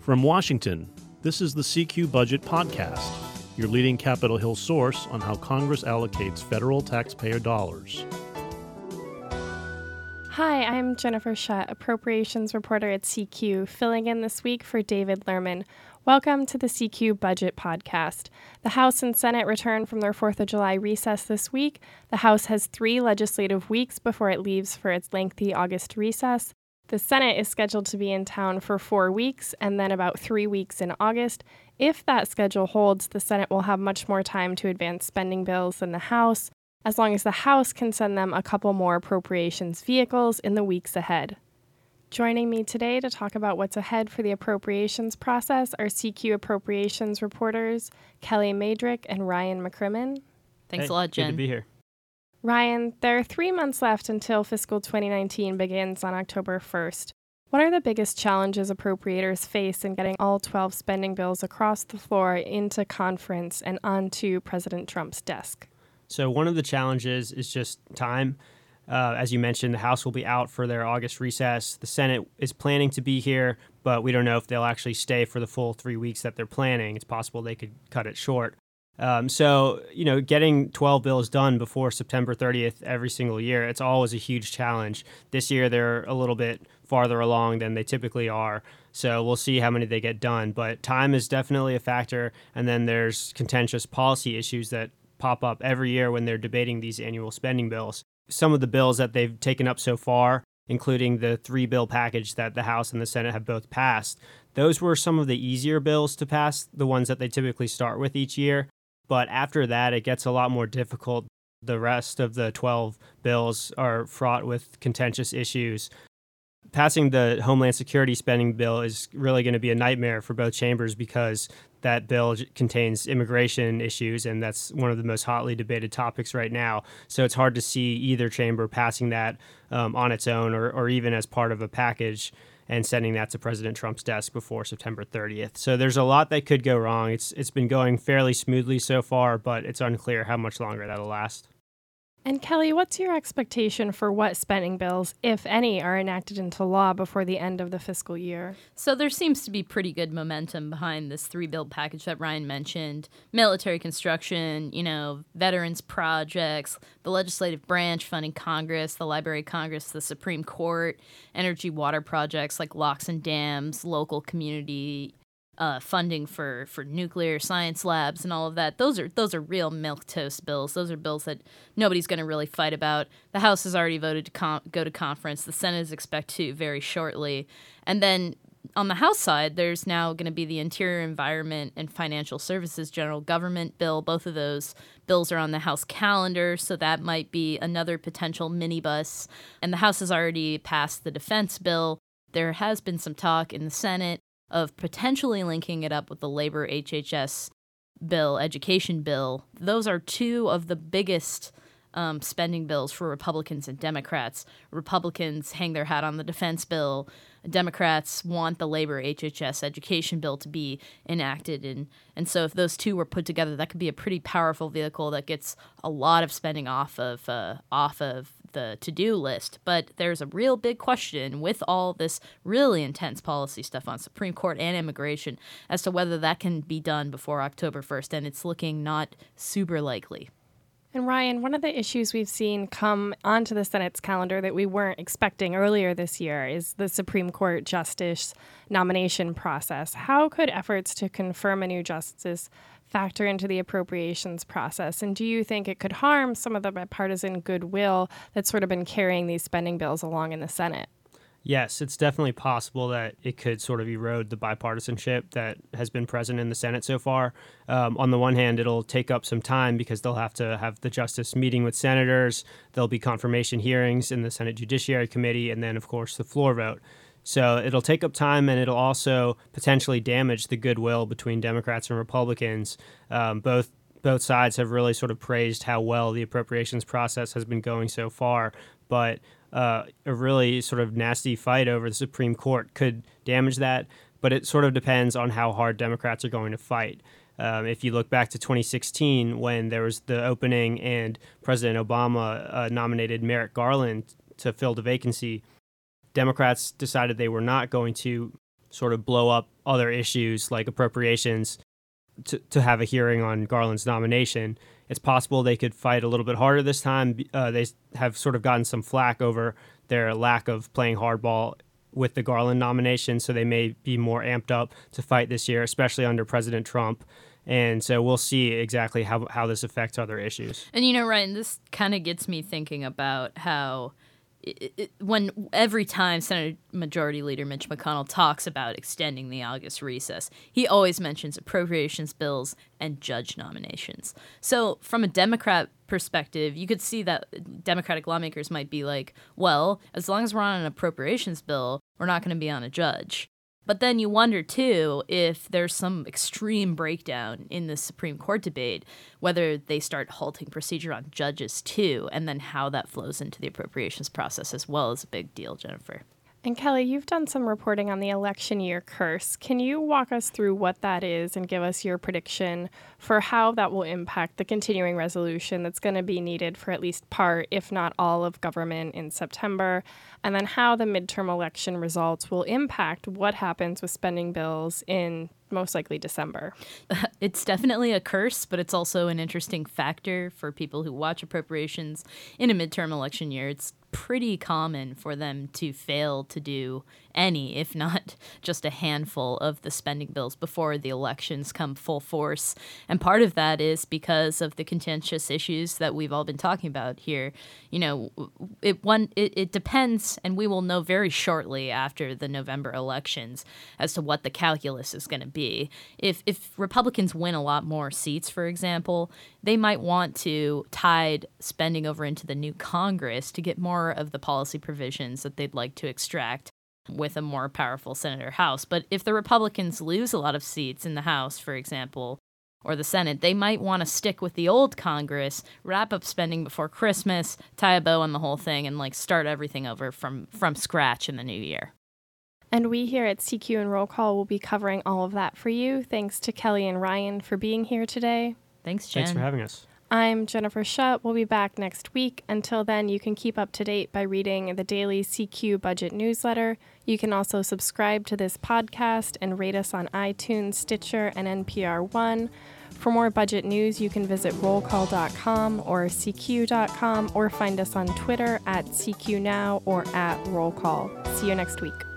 From Washington, this is the CQ Budget Podcast, your leading Capitol Hill source on how Congress allocates federal taxpayer dollars. Hi, I'm Jennifer Shutt, appropriations reporter at CQ, filling in this week for David Lerman. Welcome to the CQ Budget Podcast. The House and Senate return from their 4th of July recess this week. The House has three legislative weeks before it leaves for its lengthy August recess. The Senate is scheduled to be in town for four weeks and then about three weeks in August. If that schedule holds, the Senate will have much more time to advance spending bills than the House, as long as the House can send them a couple more appropriations vehicles in the weeks ahead. Joining me today to talk about what's ahead for the appropriations process are CQ appropriations reporters Kellie Mejdrich and Ryan McCrimmon. Thanks Hey, a lot, Good Jen. to be here. Ryan, there are three months left until fiscal 2019 begins on October 1st. What are the biggest challenges appropriators face in getting all 12 spending bills across the floor into conference and onto President Trump's desk? So one of the challenges is just time. Uh, as you mentioned, the House will be out for their August recess. The Senate is planning to be here, but we don't know if they'll actually stay for the full three weeks that they're planning. It's possible they could cut it short. Um, so, you know, getting 12 bills done before September 30th every single year, it's always a huge challenge. This year, they're a little bit farther along than they typically are. So we'll see how many they get done. But time is definitely a factor. And then there's contentious policy issues that pop up every year when they're debating these annual spending bills. Some of the bills that they've taken up so far, including the three bill package that the House and the Senate have both passed, those were some of the easier bills to pass, the ones that they typically start with each year. But after that, it gets a lot more difficult. The rest of the 12 bills are fraught with contentious issues. Passing the Homeland Security spending bill is really going to be a nightmare for both chambers because that bill contains immigration issues, and that's one of the most hotly debated topics right now. So it's hard to see either chamber passing that um, on its own or, or even as part of a package and sending that to President Trump's desk before September 30th. So there's a lot that could go wrong. It's it's been going fairly smoothly so far, but it's unclear how much longer that'll last. And Kellie, what's your expectation for what spending bills, if any, are enacted into law before the end of the fiscal year? So there seems to be pretty good momentum behind this three bill package that Ryan mentioned. Military construction, you know, veterans projects, the legislative branch funding Congress, the Library of Congress, the Supreme Court, energy water projects like locks and dams, local community uh, funding for, for nuclear science labs and all of that. Those are those are real milk toast bills. Those are bills that nobody's going to really fight about. The House has already voted to com- go to conference. The Senate is expected to very shortly, and then on the House side, there's now going to be the Interior Environment and Financial Services General Government Bill. Both of those bills are on the House calendar, so that might be another potential minibus. And the House has already passed the Defense Bill. There has been some talk in the Senate of potentially linking it up with the labor HHS bill, education bill. Those are two of the biggest um, spending bills for Republicans and Democrats. Republicans hang their hat on the defense bill. Democrats want the labor HHS education bill to be enacted, and and so if those two were put together, that could be a pretty powerful vehicle that gets a lot of spending off of uh, off of the to-do list. But there's a real big question with all this really intense policy stuff on Supreme Court and immigration as to whether that can be done before October 1st, and it's looking not super likely. And Ryan, one of the issues we've seen come onto the Senate's calendar that we weren't expecting earlier this year is the Supreme Court justice nomination process. How could efforts to confirm a new justice factor into the appropriations process? And do you think it could harm some of the bipartisan goodwill that's sort of been carrying these spending bills along in the Senate? Yes, it's definitely possible that it could sort of erode the bipartisanship that has been present in the Senate so far. Um, on the one hand, it'll take up some time because they'll have to have the justice meeting with senators, there'll be confirmation hearings in the Senate Judiciary Committee, and then, of course, the floor vote. So it'll take up time and it'll also potentially damage the goodwill between Democrats and Republicans. Um, both both sides have really sort of praised how well the appropriations process has been going so far, but uh, a really sort of nasty fight over the Supreme Court could damage that. But it sort of depends on how hard Democrats are going to fight. Um, if you look back to 2016, when there was the opening and President Obama uh, nominated Merrick Garland to fill the vacancy, Democrats decided they were not going to sort of blow up other issues like appropriations to, to have a hearing on Garland's nomination. It's possible they could fight a little bit harder this time. Uh, they have sort of gotten some flack over their lack of playing hardball with the Garland nomination, so they may be more amped up to fight this year, especially under President Trump. And so we'll see exactly how, how this affects other issues. And you know, Ryan, this kind of gets me thinking about how it, it, when every time Senate Majority Leader Mitch McConnell talks about extending the August recess, he always mentions appropriations bills and judge nominations. So, from a Democrat perspective, you could see that Democratic lawmakers might be like, well, as long as we're on an appropriations bill, we're not going to be on a judge. But then you wonder too if there's some extreme breakdown in the Supreme Court debate, whether they start halting procedure on judges too, and then how that flows into the appropriations process as well is a big deal, Jennifer. And Kellie, you've done some reporting on the election year curse. Can you walk us through what that is and give us your prediction for how that will impact the continuing resolution that's going to be needed for at least part, if not all, of government in September? And then how the midterm election results will impact what happens with spending bills in most likely December. It's definitely a curse, but it's also an interesting factor for people who watch appropriations in a midterm election year. It's pretty common for them to fail to do any, if not just a handful, of the spending bills before the elections come full force. And part of that is because of the contentious issues that we've all been talking about here. You know, it one it, it depends, and we will know very shortly after the November elections as to what the calculus is going to be. If if Republicans win a lot more seats, for example, they might want to tide spending over into the new Congress to get more of the policy provisions that they'd like to extract with a more powerful Senate or House. But if the Republicans lose a lot of seats in the House, for example, or the Senate, they might want to stick with the old Congress, wrap up spending before Christmas, tie a bow on the whole thing, and like start everything over from from scratch in the new year. And we here at CQ and Roll Call will be covering all of that for you. Thanks to Kellie and Ryan for being here today. Thanks, Jen. Thanks for having us. I'm Jennifer Shutt. We'll be back next week. Until then, you can keep up to date by reading the daily CQ budget newsletter. You can also subscribe to this podcast and rate us on iTunes, Stitcher, and NPR One. For more budget news, you can visit rollcall.com or cq.com or find us on Twitter at CQNow or at rollcall. See you next week.